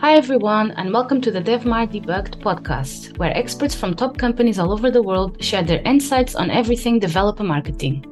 Hi, everyone, and welcome to the DevMar Debugged podcast, where experts from top companies all over the world share their insights on everything developer marketing.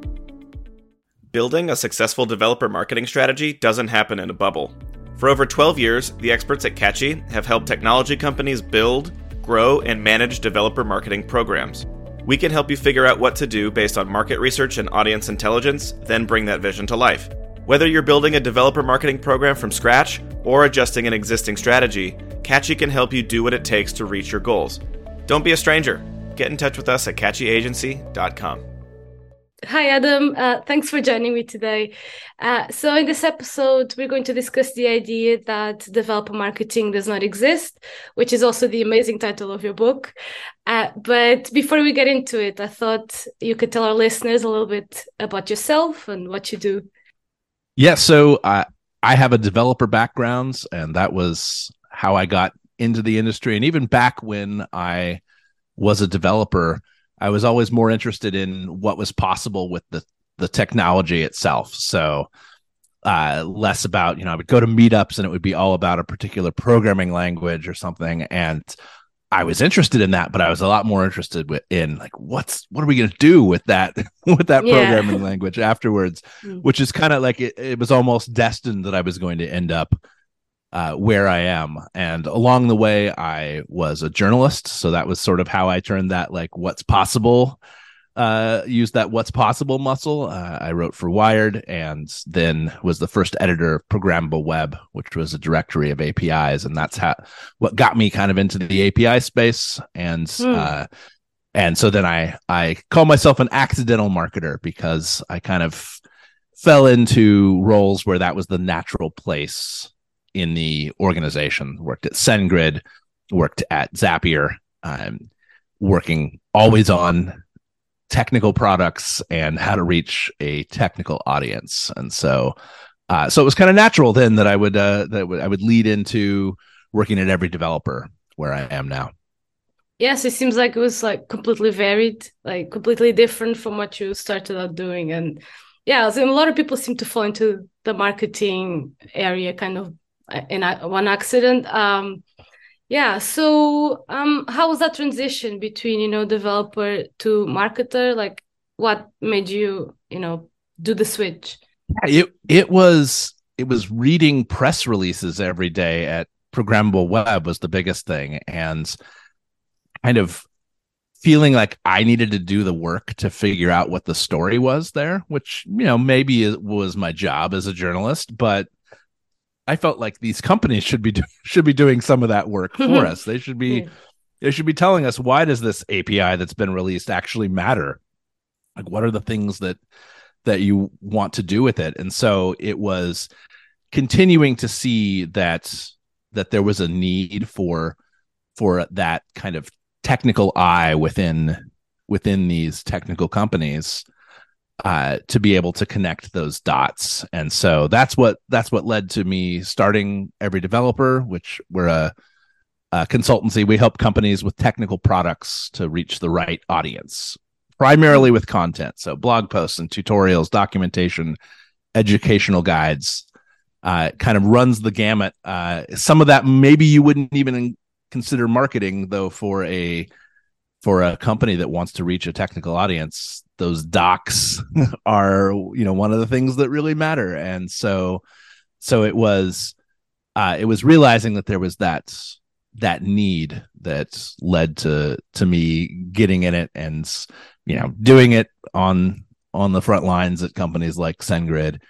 Building a successful developer marketing strategy doesn't happen in a bubble. For over 12 years, the experts at Catchy have helped technology companies build, grow, and manage developer marketing programs. We can help you figure out what to do based on market research and audience intelligence, then bring that vision to life. Whether you're building a developer marketing program from scratch or adjusting an existing strategy, Catchy can help you do what it takes to reach your goals. Don't be a stranger. Get in touch with us at catchyagency.com. Hi, Adam. Uh, thanks for joining me today. Uh, so, in this episode, we're going to discuss the idea that developer marketing does not exist, which is also the amazing title of your book. Uh, but before we get into it, I thought you could tell our listeners a little bit about yourself and what you do. Yeah, so I I have a developer background, and that was how I got into the industry. And even back when I was a developer, I was always more interested in what was possible with the the technology itself. So uh, less about you know I would go to meetups and it would be all about a particular programming language or something, and I was interested in that, but I was a lot more interested in like what's what are we going to do with that with that yeah. programming language afterwards, mm. which is kind of like it, it was almost destined that I was going to end up uh, where I am. And along the way, I was a journalist, so that was sort of how I turned that like what's possible uh, used that what's possible muscle. Uh, I wrote for Wired and then was the first editor of ProgrammableWeb, which was a directory of APIs. And that's how what got me kind of into the API space. And mm. uh, and so then I I call myself an accidental marketer because I kind of fell into roles where that was the natural place in the organization. Worked at SendGrid, worked at Zapier, um, working always on technical products and how to reach a technical audience. And so, uh, so it was kind of natural then that I would uh, that I would lead into working at every developer where I am now. Yes, it seems like it was like completely varied, like completely different from what you started out doing. And yeah, a lot of people seem to fall into the marketing area kind of uh, in one accident. Um, yeah. So, um, how was that transition between you know developer to marketer? Like, what made you you know do the switch? It it was it was reading press releases every day at ProgrammableWeb was the biggest thing and kind of feeling like I needed to do the work to figure out what the story was there, which you know maybe it was my job as a journalist, but I felt like these companies should be do- should be doing some of that work for us. They should be they should be telling us why does this API that's been released actually matter? Like what are the things that that you want to do with it? And so it was continuing to see that that there was a need for for that kind of technical eye within within these technical companies uh, to be able to connect those dots. And so that's what that's what led to me starting Every Developer, which we're a, a consultancy. We help companies with technical products to reach the right audience, primarily with content. So blog posts and tutorials, documentation, educational guides. Uh, kind of runs the gamut. Uh, some of that maybe you wouldn't even consider marketing, though, for a for a company that wants to reach a technical audience those docs are you know one of the things that really matter. And so so it was uh it was realizing that there was that that need that led to to me getting in it and you know doing it on on the front lines at companies like SendGrid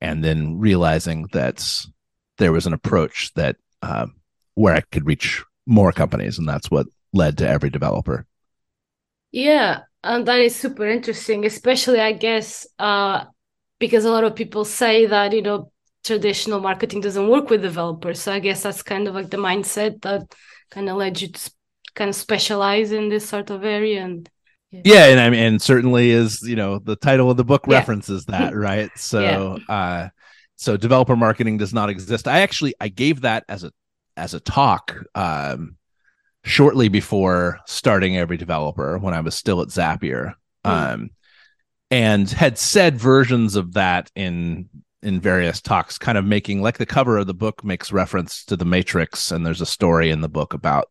and then realizing that there was an approach that uh, where I could reach more companies and that's what led to every developer. Yeah, and that is super interesting, especially I guess uh, because a lot of people say that you know traditional marketing doesn't work with developers. So I guess that's kind of like the mindset that kind of led you to kind of specialize in this sort of area and yeah, yeah and I mean and certainly is you know the title of the book yeah. references that right so yeah. uh so developer marketing does not exist i actually i gave that as a as a talk um shortly before starting every developer when I was still at Zapier. Mm. Um, and had said versions of that in in various talks, kind of making like the cover of the book makes reference to the Matrix, and there's a story in the book about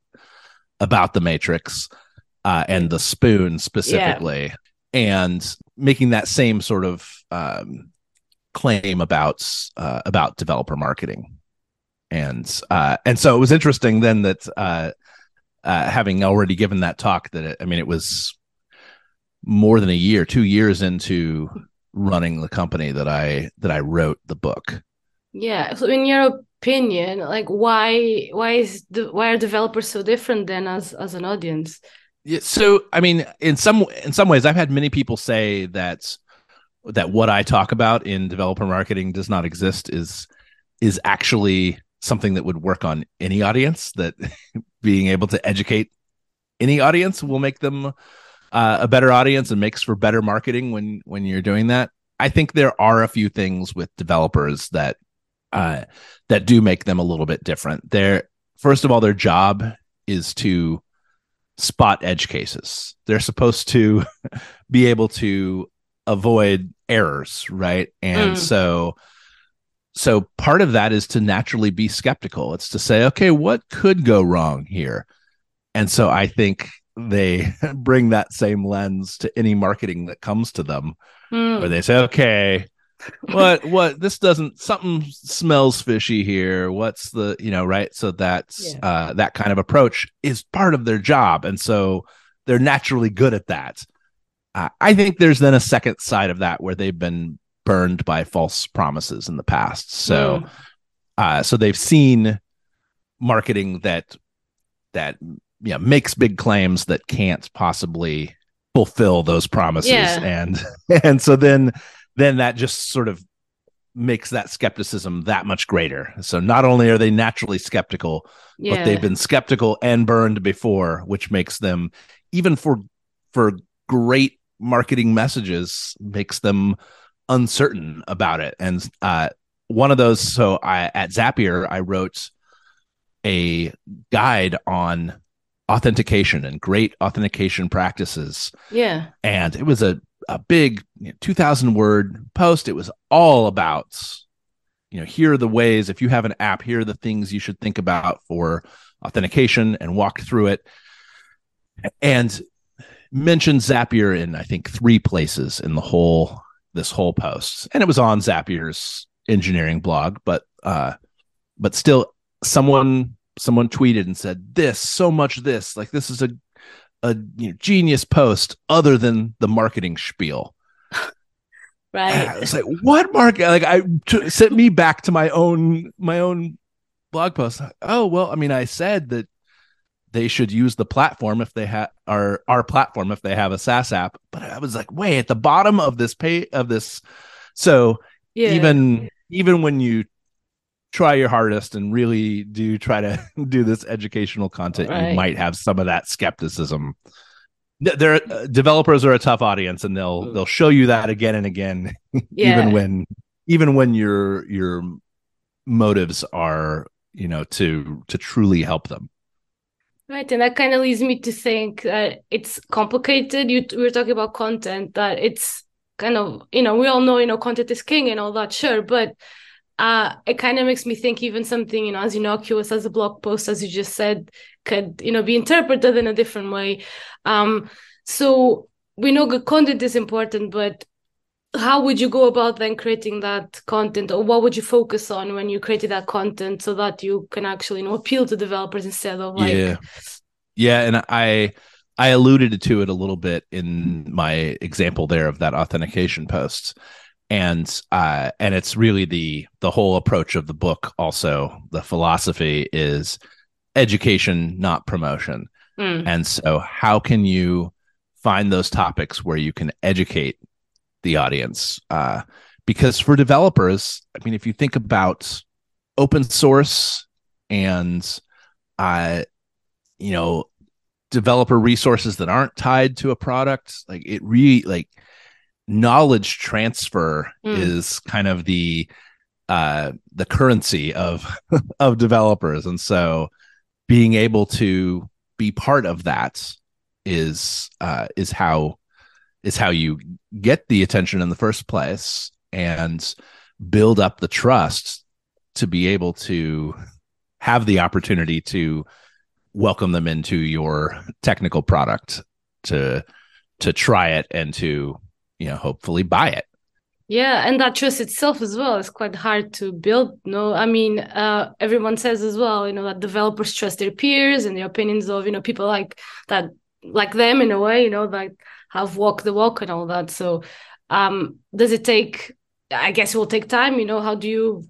about the Matrix uh, and the spoon specifically, yeah. and making that same sort of um, claim about uh, about developer marketing, and uh, and so it was interesting then that uh, having already given that talk that it, I mean it was more than a year, two years into running the company that I that I wrote the book. Yeah. So in your opinion, like why why is the why are developers so different than as as an audience? Yeah, so I mean, in some in some ways, I've had many people say that that what I talk about in developer marketing does not exist is is actually something that would work on any audience. That being able to educate any audience will make them uh, a better audience and makes for better marketing when when you're doing that. I think there are a few things with developers that uh, that do make them a little bit different. Their first of all, their job is to spot edge cases. They're supposed to be able to avoid errors, right? And mm. so so part of that is to naturally be skeptical. It's to say, okay, what could go wrong here? And so I think they bring that same lens to any marketing that comes to them mm. where they say okay what what this doesn't something smells fishy here what's the you know right so that's yeah. uh that kind of approach is part of their job and so they're naturally good at that uh, i think there's then a second side of that where they've been burned by false promises in the past so mm. uh so they've seen marketing that that you know, makes big claims that can't possibly fulfill those promises yeah. and and so then then that just sort of makes that skepticism that much greater so not only are they naturally skeptical yeah. but they've been skeptical and burned before which makes them even for for great marketing messages makes them uncertain about it and uh one of those so i at zapier i wrote a guide on authentication and great authentication practices. Yeah. And it was a, a big you know, 2000 word post. It was all about, you know, here are the ways, if you have an app, here are the things you should think about for authentication and walked through it. And mentioned Zapier in, I think, three places in the whole, this whole post. And it was on Zapier's engineering blog, but, uh, but still someone someone tweeted and said this so much this like this is a a you know, genius post other than the marketing spiel. Right. It's like what market like I t- sent me back to my own my own blog post. Oh well i mean i said that they should use the platform if they have our our platform if they have a SaaS app. But I was like, wait, at the bottom of this pay of this. So yeah. even even when you try your hardest and really do try to do this educational content, right. you might have some of that skepticism. There, uh, developers are a tough audience, and they'll they'll show you that again and again, yeah. even when even when your your motives are you know to to truly help them. Right, and that kind of leads me to think that it's complicated. You we were talking about content that it's kind of you know we all know you know content is king and all that, sure, but uh, it kind of makes me think even something you know as innocuous as a blog post as you just said could you know be interpreted in a different way um, so we know good content is important but how would you go about then creating that content or what would you focus on when you created that content so that you can actually you know appeal to developers instead of like yeah yeah and i i alluded to it a little bit in my example there of that authentication post and uh, and it's really the the whole approach of the book. Also, the philosophy is education, not promotion. Mm. And so, how can you find those topics where you can educate the audience? Uh, because for developers, I mean, if you think about open source and uh, you know developer resources that aren't tied to a product, like it really like knowledge transfer mm. is kind of the uh the currency of of developers and so being able to be part of that is uh is how is how you get the attention in the first place and build up the trust to be able to have the opportunity to welcome them into your technical product to to try it and to you know hopefully buy it. Yeah and that trust itself as well is quite hard to build no? I mean uh, everyone says as well you know that developers trust their peers and the opinions of you know people like that like them in a way you know like have walked the walk and all that. So um does it take i guess it will take time you know? How do you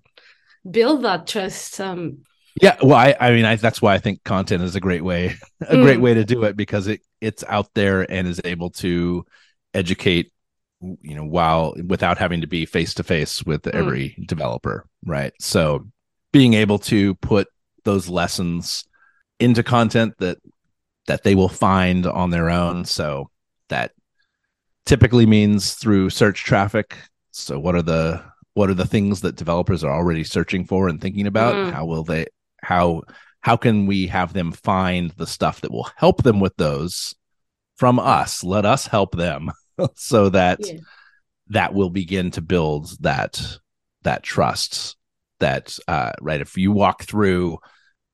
build that trust um? Yeah well i i mean I, that's why i think content is a great way a mm. great way to do it because it it's out there and is able to educate you know while without having to be face to face with mm. every developer right? So being able to put those lessons into content that that they will find on their own. So that typically means through search traffic so what are the what are the things that developers are already searching for and thinking about mm. how will they how how can we have them find the stuff that will help them with those from us let us help them so that yeah. that will begin to build that that trust that uh, right if you walk through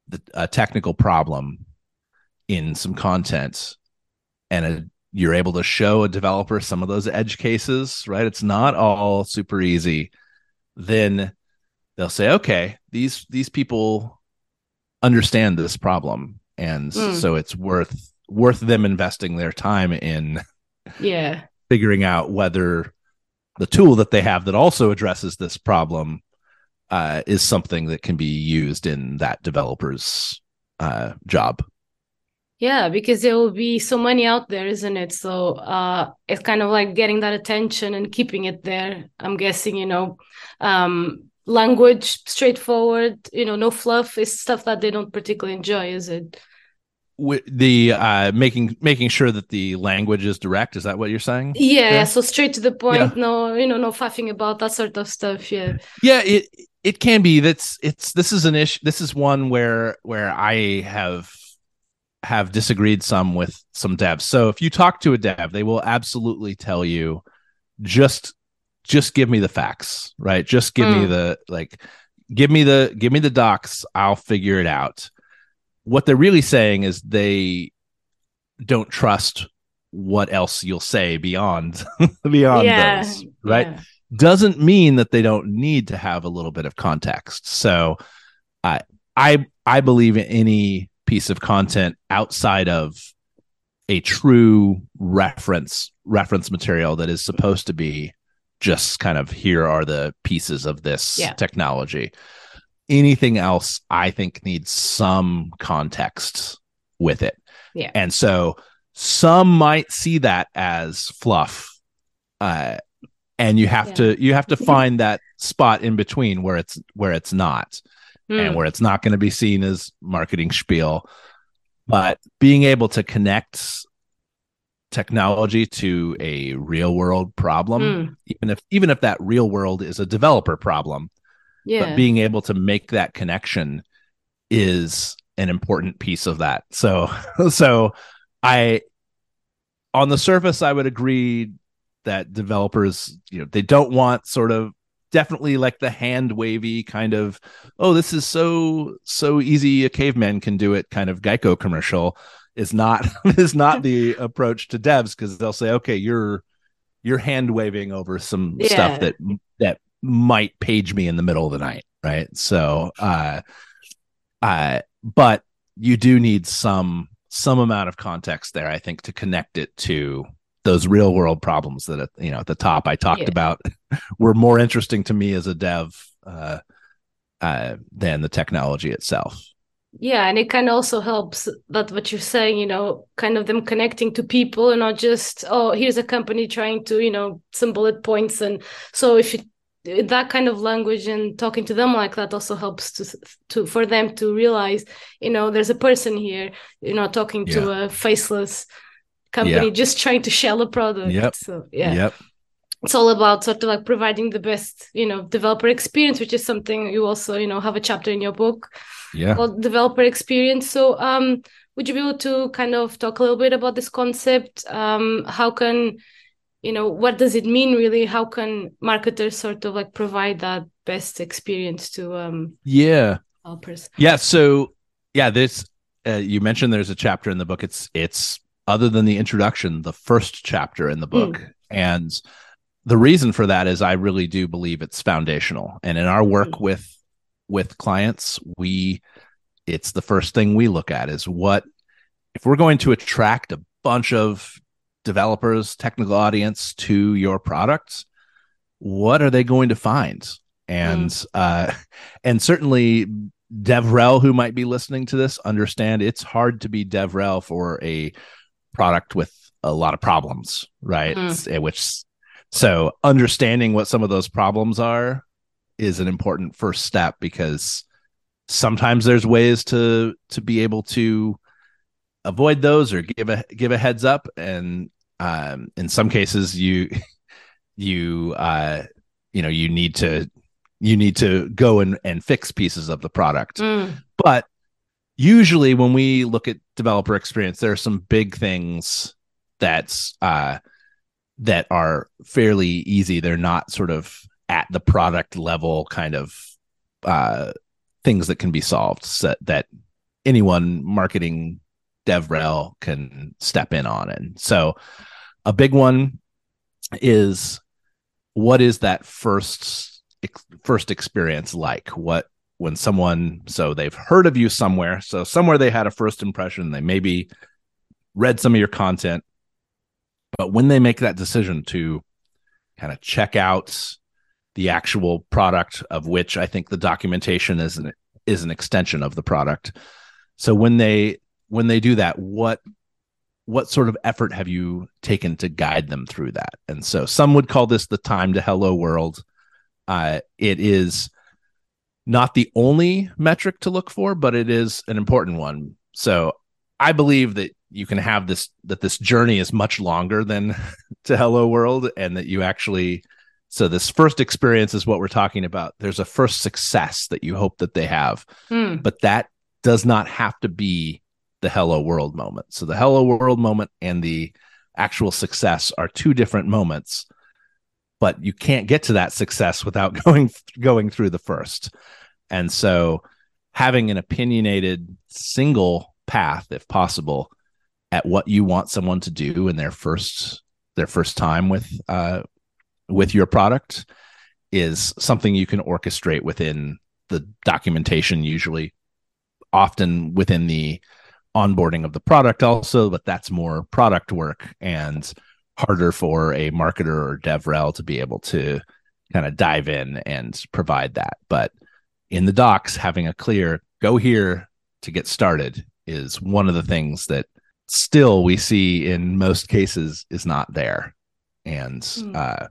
the, a technical problem in some content and a, you're able to show a developer some of those edge cases right it's not all super easy then they'll say okay these these people understand this problem and mm. so it's worth worth them investing their time in yeah figuring out whether the tool that they have that also addresses this problem uh, is something that can be used in that developer's uh, job. Yeah, because there will be so many out there, isn't it? So uh, it's kind of like getting that attention and keeping it there. I'm guessing, you know, um, language straightforward, you know, no fluff is stuff that they don't particularly enjoy, is it? the uh making making sure that the language is direct is that what you're saying yeah, yeah. so straight to the point yeah. no you know no faffing about that sort of stuff yeah yeah it it can be that's it's this is an issue this is one where where i have have disagreed some with some devs. So if you talk to a dev they will absolutely tell you just just give me the facts right? Just give mm. me the like give me the give me the docs. I'll figure it out. What they're really saying is they don't trust what else you'll say beyond beyond yeah, those right? Yeah. doesn't mean that they don't need to have a little bit of context. So i i i believe in any piece of content outside of a true reference reference material that is supposed to be just kind of here are the pieces of this yeah. technology anything else I think needs some context with it. Yeah. And so some might see that as fluff. Uh, and you have yeah. to you have to find that spot in between where it's where it's not mm. and hmm. where it's not going to be seen as marketing spiel but being able to connect technology to a real world problem mm. even if even if that real world is a developer problem yeah. But being able to make that connection is an important piece of that. So so I on the surface I would agree that developers, you know, they don't want sort of definitely like the hand wavy kind of oh this is so so easy a caveman can do it kind of Geico commercial is not is not the approach to devs because they'll say okay you're you're hand waving over some yeah. stuff that that might page me in the middle of the night, right? So, uh, uh, but you do need some some amount of context there, I think, to connect it to those real world problems that at, you know at the top I talked yeah. about were more interesting to me as a dev uh, uh, than the technology itself. Yeah, and it kind of also helps that what you're saying, you know, kind of them connecting to people and not just oh, here's a company trying to, you know, some bullet points, and so if you that kind of language and talking to them like that also helps to to for them to realize you know there's a person here you know talking yeah. to a faceless company just trying to sell a product yep. so yeah yep it's all about sort of like providing the best you know developer experience which is something you also you know have a chapter in your book. Yeah. Called developer experience. So um would you be able to kind of talk a little bit about this concept? Um how can you know what does it mean really? How can marketers sort of like provide that best experience to um yeah. developers? Yeah so yeah this uh, you mentioned there's a chapter in the book. It's it's other than the introduction the first chapter in the book. Mm. and the reason for that is i really do believe it's foundational and in our work mm. with with clients we it's the first thing we look at is what if we're going to attract a bunch of developers technical audience to your products what are they going to find and mm. uh and certainly devrel who might be listening to this understand it's hard to be devrel for a product with a lot of problems right mm. which so understanding what some of those problems are is an important first step because sometimes there's ways to to be able to avoid those or give a give a heads up and um, in some cases you you uh, you know you need to you need to go and, and fix pieces of the product mm. but usually when we look at developer experience there are some big things that's uh, that are fairly easy. They're not sort of at the product level kind of uh, things that can be solved so that anyone marketing devrel can step in on. And so a big one is what is that first first experience like? What when someone so they've heard of you somewhere so somewhere they had a first impression. They maybe read some of your content but when they make that decision to kind of check out the actual product of which I think the documentation is an is an extension of the product. So when they when they do that, what what sort of effort have you taken to guide them through that? And so some would call this the time to hello world. Uh, it is not the only metric to look for, but it is an important one. So I believe that you can have this that this journey is much longer than to hello world and that you actually so this first experience is what we're talking about. There's a first success that you hope that they have, mm. but that does not have to be the hello world moment. So the hello world moment and the actual success are two different moments, but you can't get to that success without going going through the first. And so having an opinionated single path if possible at what you want someone to do in their first their first time with uh, with your product is something you can orchestrate within the documentation usually often within the onboarding of the product also but that's more product work and harder for a marketer or devrel to be able to kind of dive in and provide that. But in the docs having a clear go here to get started is one of the things that still we see in most cases is not there and mm. uh,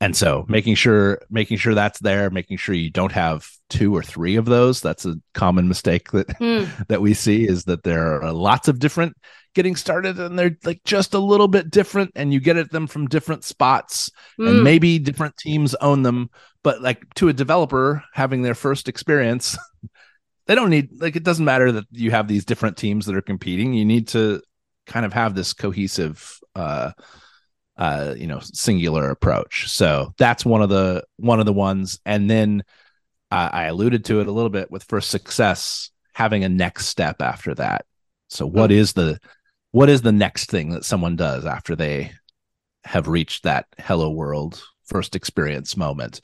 and so making sure making sure that's there making sure you don't have two or three of those that's a common mistake that mm. that we see is that there are lots of different getting started and they're like just a little bit different and you get at them from different spots mm. and hmm. maybe different teams own them but like to a developer having their first experience they don't need like it doesn't matter that you have these different teams that are competing. You need to kind of have this cohesive uh uh you know singular approach. So that's one of the one of the ones. And then uh, i alluded to it a little bit with first success having a next step after that. So what mm-hmm. is the what is the next thing that someone does after they have reached that hello world first experience moment?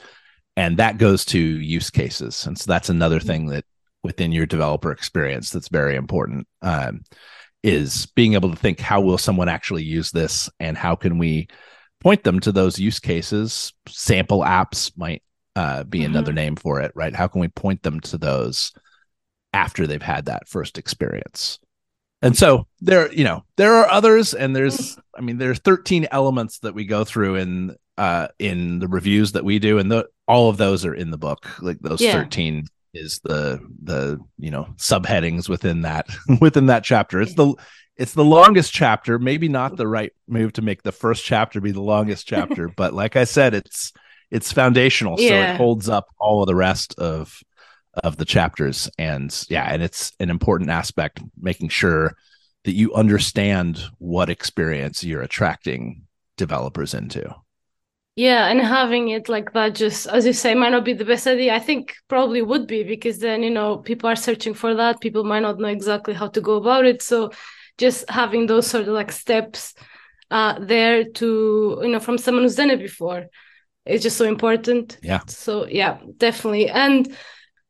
And that goes to use cases. And so that's another thing that within your developer experience that's very important um, is being able to think how will someone actually use this and how can we point them to those use cases sample apps might uh, be mm-hmm. another name for it right how can we point them to those after they've had that first experience and so there you know there are others and there's i mean there's 13 elements that we go through in uh in the reviews that we do and the, all of those are in the book like those yeah. 13 is the the you know subheadings within that within that chapter. It's the it's the longest chapter, maybe not the right move to make the first chapter be the longest chapter, but like I said, it's it's foundational, yeah. so it holds up all of the rest of of the chapters. And yeah, and it's an important aspect making sure that you understand what experience you're attracting developers into. Yeah, and having it like that just as you say might not be the best idea. I think probably would be because then, you know, people are searching for that. People might not know exactly how to go about it. So just having those sort of like steps uh there to, you know, from someone who's done it before is just so important. Yeah. So yeah, definitely. And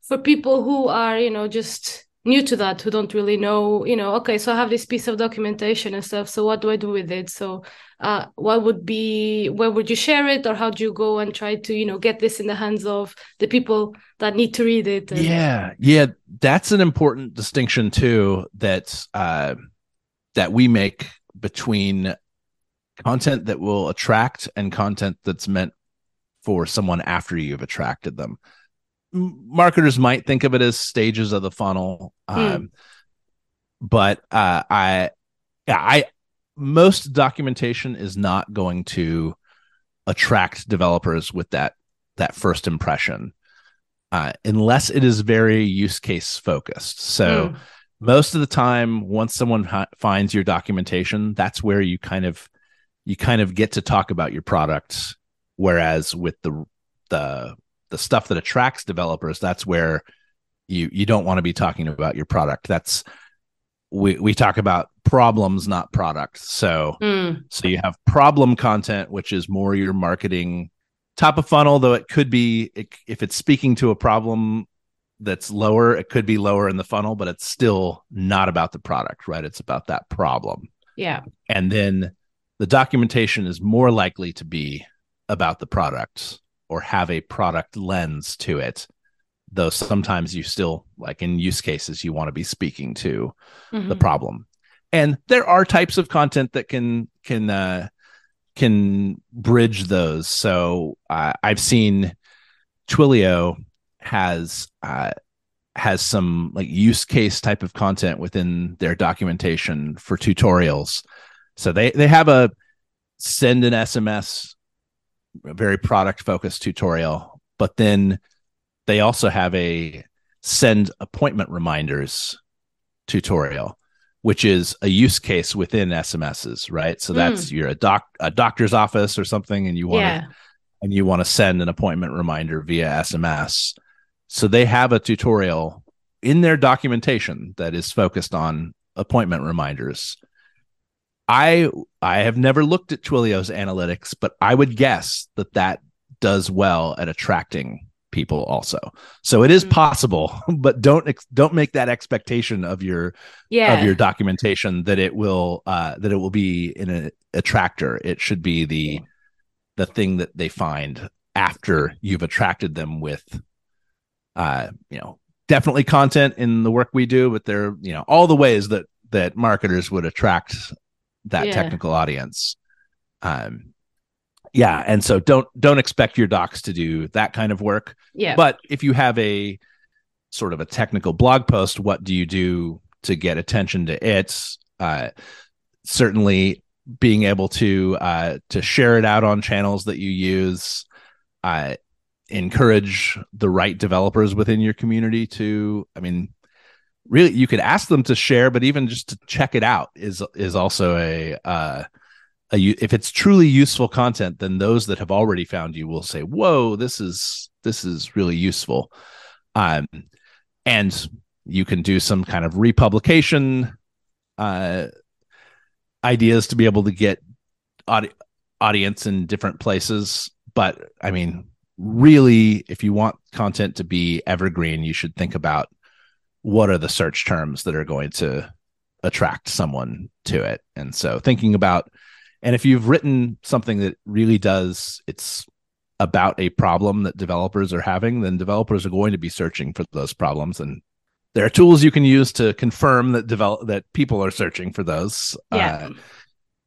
for people who are, you know, just new to that who don't really know you know okay so i have this piece of documentation and stuff so what do i do with it? So uh, what would be where would you share it or how do you go and try to you know get this in the hands of the people that need to read it? And... yeah yeah that's an important distinction too that uh, that we make between content that will attract and content that's meant for someone after you've attracted them marketers might think of it as stages of the funnel mm. um, but uh, i yeah i most documentation is not going to attract developers with that that first impression uh, unless it is very use case focused so mm. most of the time once someone ha- finds your documentation that's where you kind of you kind of get to talk about your products whereas with the the the stuff that attracts developers that's where you you don't want to be talking about your product. That's we we talk about problems not products. So mm. so you have problem content which is more your marketing top of funnel though it could be it, if it's speaking to a problem that's lower it could be lower in the funnel but it's still not about the product right? It's about that problem. Yeah. And then the documentation is more likely to be about the products or have a product lens to it though sometimes you still like in use cases you want to be speaking to mm-hmm. the problem. And there are types of content that can can uh can bridge those. So uh, i've seen twilio has uh has some like use case type of content within their documentation for tutorials. So they they have a send an sms very product focused tutorial, but then they also have a send appointment reminders tutorial, which is a use case within SMSs, right? So that's mm. you're a doc a doctor's office or something, and you want to yeah. and you want to send an appointment reminder via SMS. So they have a tutorial in their documentation that is focused on appointment reminders I I have never looked at Twilio's analytics, but I would guess that that does well at attracting people also. So it is mm-hmm. possible, but don't don't make that expectation of your yeah. of your documentation that it will uh that it will be in a attractor. It should be the the thing that they find after you've attracted them with uh you know definitely content in the work we do but there you know all the ways that that marketers would attract that yeah. technical audience. Um yeah and so don't don't expect your docs to do that kind of work. Yeah. But if you have a sort of a technical blog post what do you do to get attention to it? Uh certainly being able to uh to share it out on channels that you use uh encourage the right developers within your community to i mean really you could ask them to share but even just to check it out is is also a uh a, if it's truly useful content then those that have already found you will say whoa this is this is really useful. Um and you can do some kind of republication uh ideas to be able to get audi- audience in different places. But i mean really if you want content to be evergreen you should think about what are the search terms that are going to attract someone to it and so thinking about and if you've written something that really does it's about a problem that developers are having then developers are going to be searching for those problems and there are tools you can use to confirm that develop that people are searching for those yeah. Uh,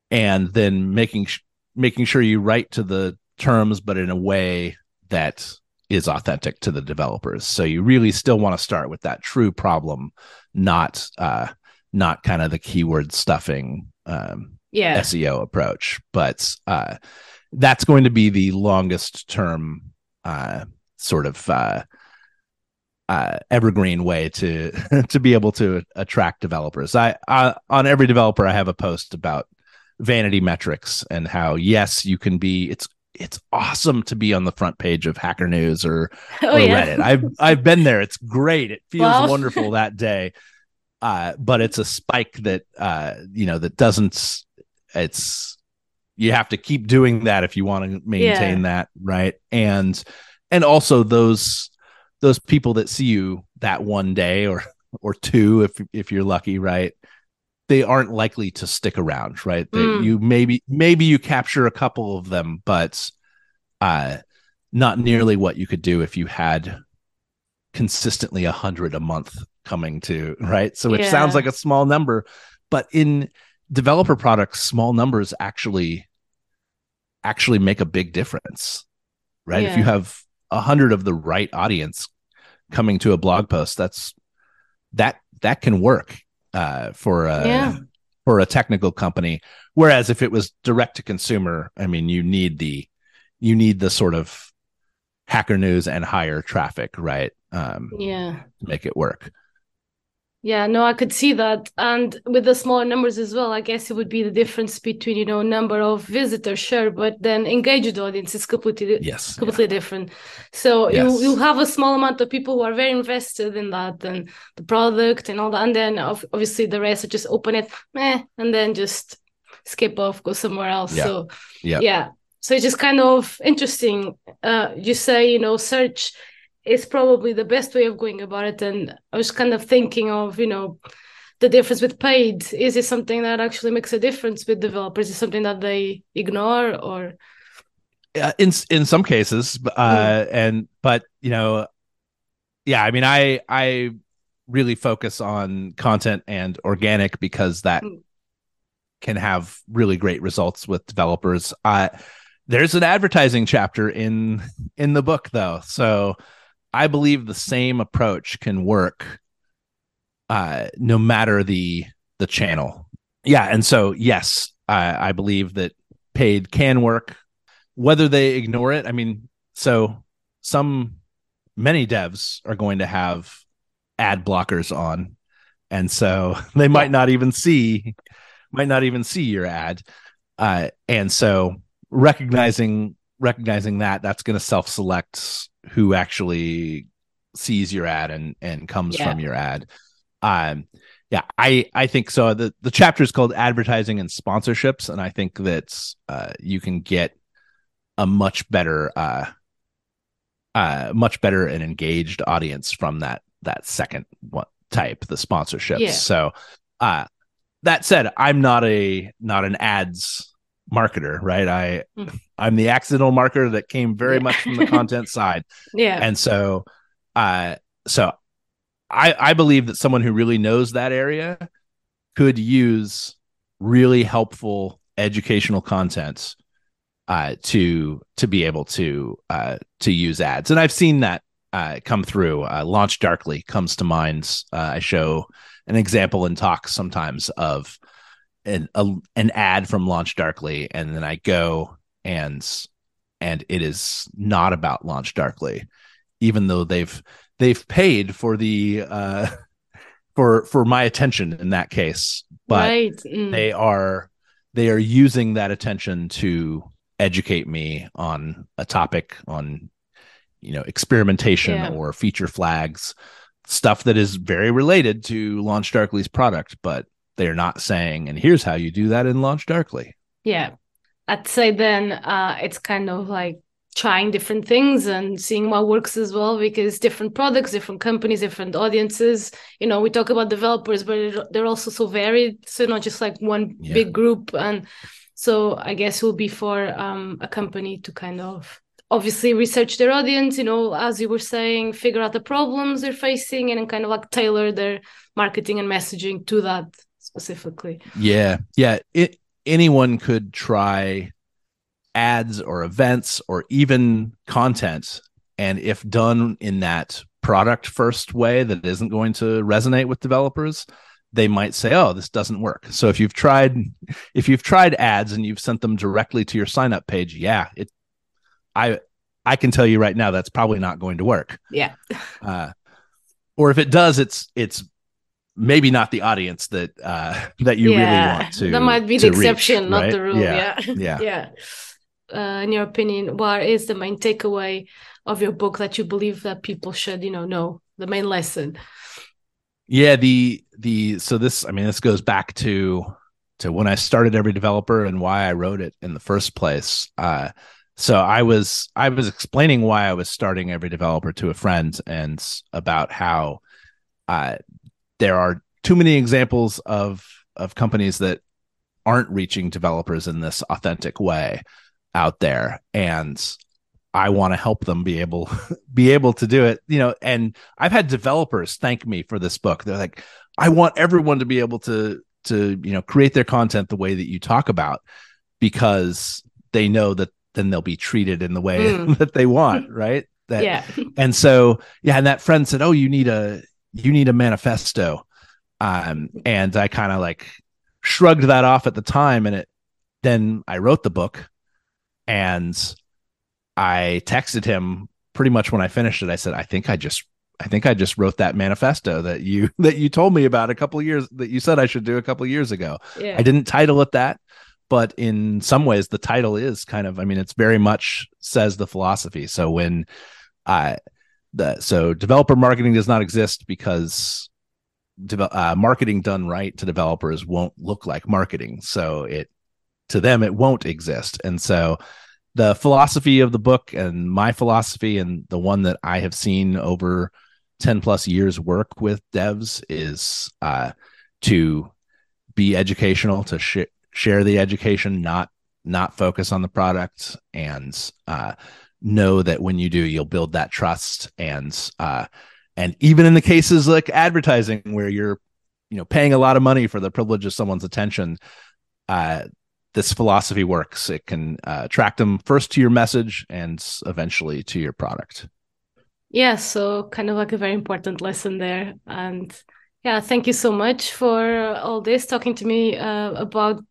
and then making sh- making sure you write to the terms but in a way that is authentic to the developers. So you really still want to start with that true problem, not uh, not kind of the keyword stuffing um, yeah. SEO approach. But uh, that's going to be the longest term uh, sort of uh, uh, evergreen way to to be able to attract developers. I, I on every developer I have a post about vanity metrics and how yes you can be it's it's awesome to be on the front page of hacker news or, Oh or yeah. reddit. I've i've been there. It's great. It feels Wow. wonderful that day. Uh but it's a spike that uh you know that doesn't it's you have to keep doing that if you want to maintain that right? And and also those those people that see you that one day or or two if if you're lucky right they aren't likely to stick around right? They, Mm. you maybe maybe you capture a couple of them but uh not nearly what you could do if you had consistently a hundred a month coming to right? So it sounds like a small number but in developer products small numbers actually actually make a big difference right? If you have a hundred of the right audience coming to a blog post that's that that can work uh for a Yeah. for a technical company whereas if it was direct to consumer i mean you need the you need the sort of hacker news and higher traffic right um Yeah. to make it work Yeah, no, I could see that. And with the smaller numbers as well, I guess it would be the difference between, you know, number of visitors, sure, but then engaged audience is completely yes completely different. So you Yes. you have a small amount of people who are very invested in that and the product and all that, and then obviously the rest are just open it, meh, and then just skip off, go somewhere else. Yeah. So Yeah. yeah, so it's just kind of interesting. Uh, you say you know search is probably the best way of going about it, and I was kind of thinking of you know the difference with paid. Is it something that actually makes a difference with developers? Is it something that they ignore or uh, in in some cases uh and but you know yeah i mean i i really focus on content and organic because that Mm. can have really great results with developers uh there's an advertising chapter in in the book though so i believe the same approach can work uh no matter the the channel. Yeah and so yes i i believe that paid can work. Whether they ignore it i mean so some many devs are going to have ad blockers on and so they might not even see might not even see your ad. Uh, and so recognizing recognizing that that's going to self-select who actually sees your ad and and comes Yeah. from your ad um yeah i i think so the the chapter is called advertising and sponsorships and i think that uh you can get a much better uh uh much better and engaged audience from that that second one type the sponsorships Yeah. so uh that said i'm not a not an ads marketer right? I Mm. i'm the accidental marketer that came very Yeah. much from the content side. Yeah. And so uh so i i believe that someone who really knows that area could use really helpful educational content uh to to be able to uh to use ads. And i've seen that uh come through. Uh LaunchDarkly comes to mind. Uh, i show an example in talks sometimes of an a, an ad from LaunchDarkly and then i go and and it is not about LaunchDarkly even though they've they've paid for the uh for for my attention in that case but right mm. they are they are using that attention to educate me on a topic on you know experimentation Yeah. or feature flags stuff that is very related to LaunchDarkly's product but they're not saying and here's how you do that in LaunchDarkly Yeah. I'd say then uh, it's kind of like trying different things and seeing what works as well because different products, different companies, different audiences. You know, we talk about developers, but they're also so varied. So not just like one Yeah. big group. And so I guess it will be for um, a company to kind of obviously research their audience, you know, as you were saying, figure out the problems they're facing and kind of like tailor their marketing and messaging to that specifically. Yeah, yeah. It, anyone could try ads or events or even content, and if done in that product first way that isn't going to resonate with developers, they might say, "Oh, this doesn't work." So if you've tried, if you've tried ads and you've sent them directly to your sign up page, yeah, it, I, I can tell you right now that's probably not going to work Yeah. uh, or if it does, it's it's maybe not the audience that uh, that you yeah, really want to. That might be the exception, reach, not right? the rule. Yeah, yeah, yeah. yeah. Uh, in your opinion, what is the main takeaway of your book that you believe that people should, you know, know the main lesson? Yeah, the the so this I mean this goes back to to when I started every developer and why I wrote it in the first place. Uh, so I was I was explaining why I was starting every developer to a friend and about how uh, there are too many examples of of companies that aren't reaching developers in this authentic way out there and I want to help them be able be able to do it, you know, and I've had developers thank me for this book. They're like, I want everyone to be able to to, you know, create their content the way that you talk about because they know that then they'll be treated in the way mm. that they want, right? That, yeah. And so, yeah, and that friend said, "Oh, you need a you need a manifesto," um, and I kind of like shrugged that off at the time, and it then I wrote the book, and I texted him pretty much when I finished it. I said, I think I just I think I just wrote that manifesto that you that you told me about a couple years that you said I should do a couple years ago. Yeah. I didn't title it that, but in some ways the title is kind of I mean it's very much says the philosophy. So when I the so developer marketing does not exist because uh, marketing done right to developers won't look like marketing. So it to them it won't exist. And so the philosophy of the book and my philosophy and the one that I have seen over 10 plus years work with devs is uh, to be educational, to sh- share the education, not not focus on the product, and uh, know that when you do, you'll build that trust. And uh, and even in the cases like advertising, where you're you know paying a lot of money for the privilege of someone's attention, uh, this philosophy works. It can uh, attract them first to your message and eventually to your product. Yeah, so kind of like a very important lesson there. And yeah, thank you so much for all this, talking to me uh, about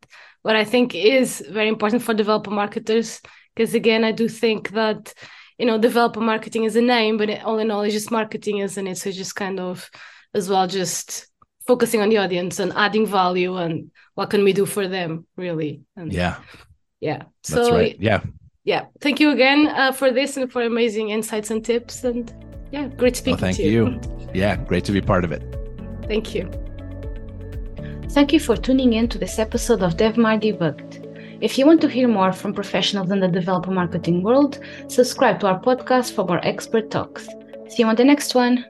what I think is very important for developer marketers. Because again, I do think that, you know, developer marketing is a name, but it, all in all, it's just marketing, isn't it? So just kind of as well, just focusing on the audience and adding value and what can we do for them really? And yeah. Yeah. So right. yeah. yeah. Thank you again uh, for this and for amazing insights and tips and yeah great speaking well, thank to you. you. Yeah great to be part of it. Thank you. Thank you for tuning in to this episode of devmar debugged if you want to hear more from professionals in the developer marketing world subscribe to our podcast for more expert talks. See you on the next one